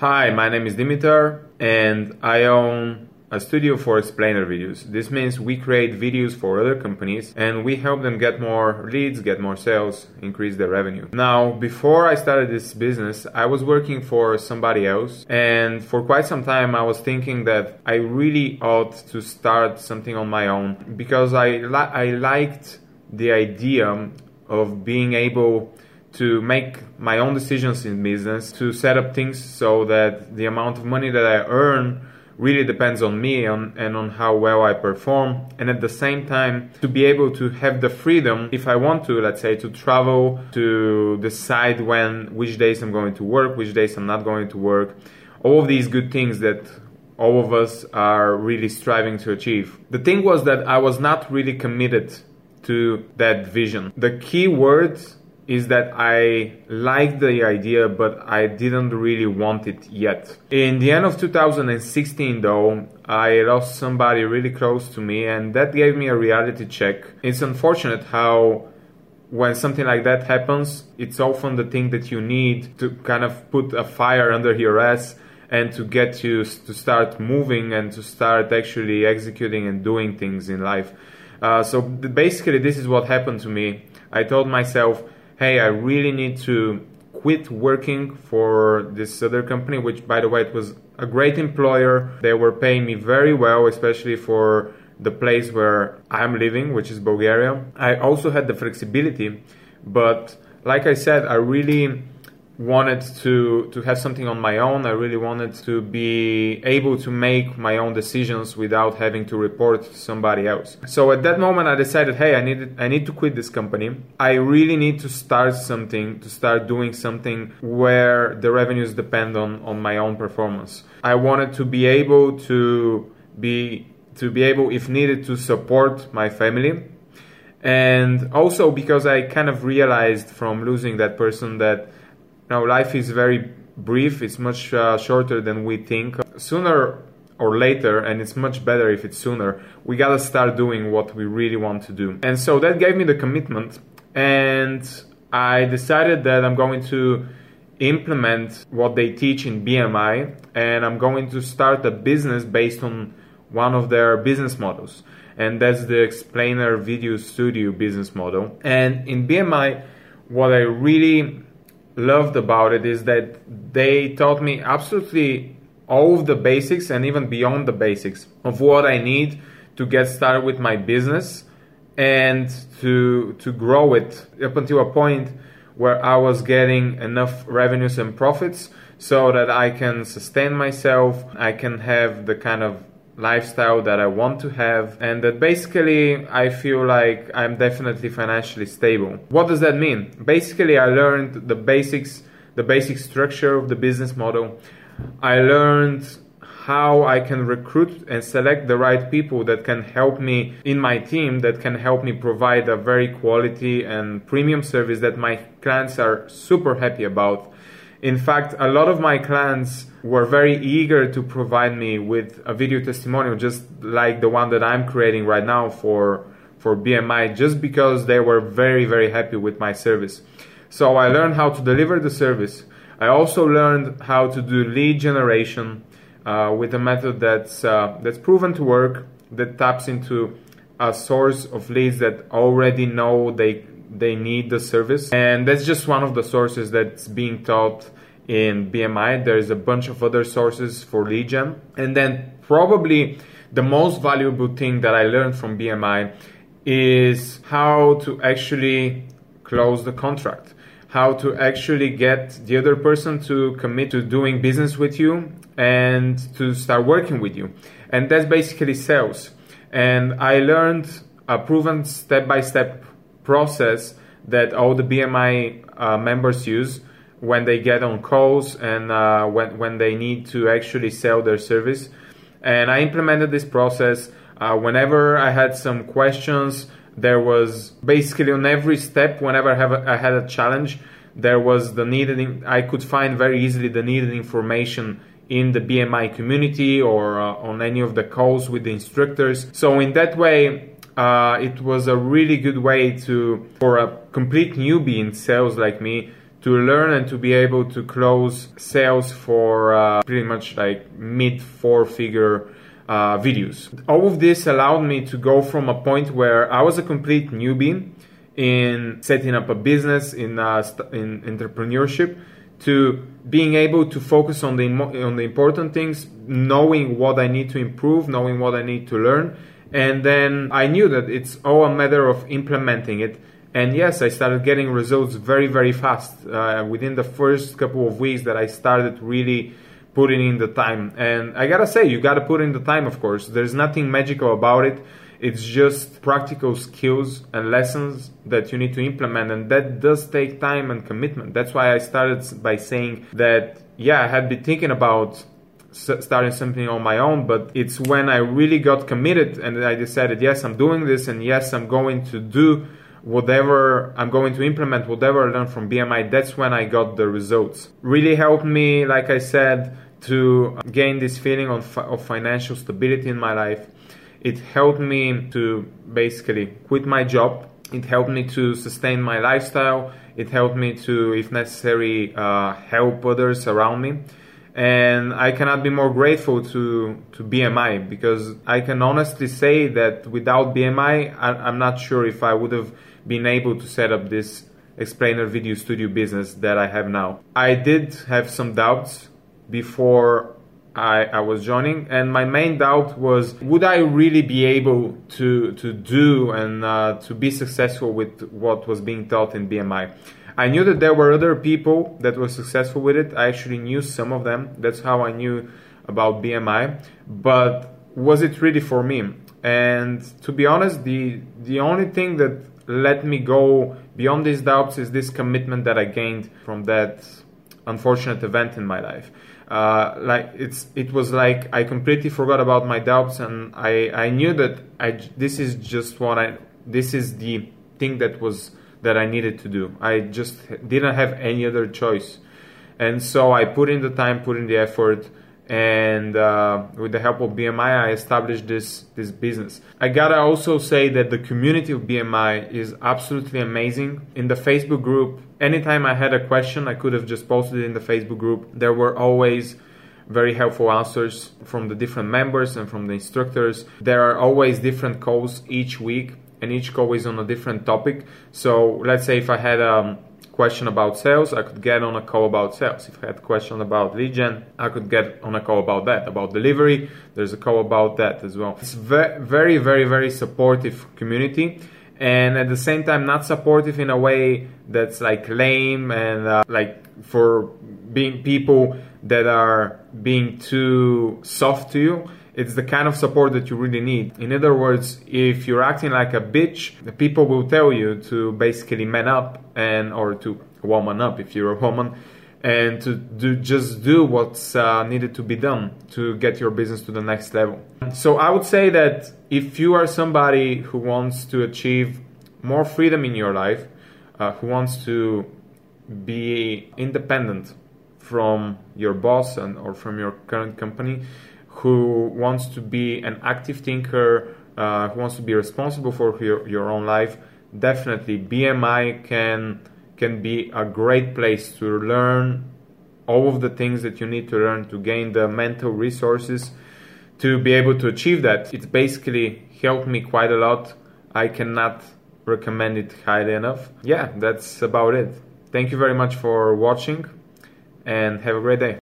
Hi, my name is Dimitar and I own a studio for explainer videos. This means we create videos for other companies and we help them get more leads, get more sales, increase their revenue. Now, before I started this business, I was working for somebody else and for quite some time I was thinking that I really ought to start something on my own because I li- I liked the idea of being able to make my own decisions in business, to set up things so that the amount of money that I earn really depends on me on, and on how well I perform. And at the same time, to be able to have the freedom, if I want to, let's say, to travel, to decide when, which days I'm going to work, which days I'm not going to work. All of these good things that all of us are really striving to achieve. The thing was that I was not really committed to that vision. The key words is that I liked the idea, but I didn't really want it yet. In the end of 2016, though, I lost somebody really close to me, and that gave me a reality check. It's unfortunate how when something like that happens, it's often the thing that you need to kind of put a fire under your ass and to get you to start moving and to start actually executing and doing things in life. Uh, so basically, this is what happened to me. I told myself, hey, I really need to quit working for this other company, which by the way, it was a great employer. They were paying me very well, especially for the place where I'm living, which is Bulgaria. I also had the flexibility, but like I said, I really wanted to to have something on my own. I really wanted to be able to make my own decisions without having to report to somebody else. So at that moment I decided, hey, I need I need to quit this company. I really need to start something, to start doing something where the revenues depend on on my own performance. I wanted to be able to be to be able if needed to support my family and also because I kind of realized from losing that person that now, life is very brief, it's much uh, shorter than we think. Sooner or later, and it's much better if it's sooner, we gotta start doing what we really want to do. And so that gave me the commitment, and I decided that I'm going to implement what they teach in BMI, and I'm going to start a business based on one of their business models. And that's the explainer video studio business model. And in BMI, what I really loved about it is that they taught me absolutely all of the basics and even beyond the basics of what I need to get started with my business and to to grow it up until a point where I was getting enough revenues and profits so that I can sustain myself, I can have the kind of lifestyle that I want to have, and that basically I feel like I'm definitely financially stable. What does that mean? Basically, I learned the basics, the basic structure of the business model. I learned how I can recruit and select the right people that can help me in my team, that can help me provide a very quality and premium service that my clients are super happy about. In fact, a lot of my clients were very eager to provide me with a video testimonial, just like the one that I'm creating right now for, for BMI, just because they were very, very happy with my service. So I learned how to deliver the service. I also learned how to do lead generation uh, with a method that's, uh, that's proven to work, that taps into a source of leads that already know they they need the service. And that's just one of the sources that's being taught in BMI. There's a bunch of other sources for gen. And then probably the most valuable thing that I learned from BMI is how to actually close the contract. How to actually get the other person to commit to doing business with you and to start working with you. And that's basically sales. And I learned a proven step by step process that all the BMI uh, members use when they get on calls and uh, when, when they need to actually sell their service. And I implemented this process uh, whenever I had some questions. There was basically on every step, whenever I, have a, I had a challenge, there was the needed, I could find very easily the needed information in the BMI community or uh, on any of the calls with the instructors. So in that way, uh, it was a really good way to for a complete newbie in sales like me to learn and to be able to close sales for uh, pretty much like mid four figure uh, videos. All of this allowed me to go from a point where I was a complete newbie in setting up a business in, uh, in entrepreneurship to being able to focus on the on the important things, knowing what I need to improve, knowing what I need to learn, and then I knew that it's all a matter of implementing it. And yes, I started getting results very very fast uh, within the first couple of weeks that I started really putting in the time. And I gotta say, you gotta put in the time, of course. There's nothing magical about it. It's just practical skills and lessons that you need to implement, and that does take time and commitment. That's why I started by saying that, yeah, I had been thinking about starting something on my own, but it's when I really got committed and I decided, yes, I'm doing this, and yes, I'm going to do whatever I'm going to implement, whatever I learned from BMI, that's when I got the results. Really helped me, like I said, to gain this feeling of, of financial stability in my life it helped me to basically quit my job. It helped me to sustain my lifestyle. It helped me to, if necessary, uh, help others around me. And I cannot be more grateful to, to BMI because I can honestly say that without BMI, I, I'm not sure if I would have been able to set up this explainer video studio business that I have now. I did have some doubts before I, I was joining, and my main doubt was would I really be able to to do and uh, to be successful with what was being taught in BMI. I knew that there were other people that were successful with it. I actually knew some of them. That's how I knew about BMI. But was it really for me? And to be honest, the the only thing that let me go beyond these doubts is this commitment that I gained from that unfortunate event in my life. Uh, like it's it was like I completely forgot about my doubts and I I knew that I this is just what I this is the thing that was that I needed to do. I just didn't have any other choice, and so I put in the time, put in the effort, and uh, with the help of BMI, I established this this business. I gotta also say that the community of BMI is absolutely amazing. In the Facebook group, anytime I had a question, I could have just posted it in the Facebook group. There were always very helpful answers from the different members and from the instructors. There are always different calls each week, and each call is on a different topic. So let's say if I had a question about sales, I could get on a call about sales. If I had a question about lead gen, I could get on a call about that. About delivery, there's a call about that as well. It's very, very, very supportive community and at the same time not supportive in a way that's like lame and uh, like for being people that are being too soft to you it's the kind of support that you really need. In other words, if you're acting like a bitch, the people will tell you to basically man up and or to woman up if you're a woman and to do just do what's uh, needed to be done to get your business to the next level. So I would say that if you are somebody who wants to achieve more freedom in your life, uh, who wants to be independent from your boss and or from your current company, who wants to be an active thinker, uh, who wants to be responsible for your, your own life, definitely BMI can can be a great place to learn all of the things that you need to learn to gain the mental resources to be able to achieve that. It's basically helped me quite a lot. I cannot recommend it highly enough. Yeah, that's about it. Thank you very much for watching and have a great day.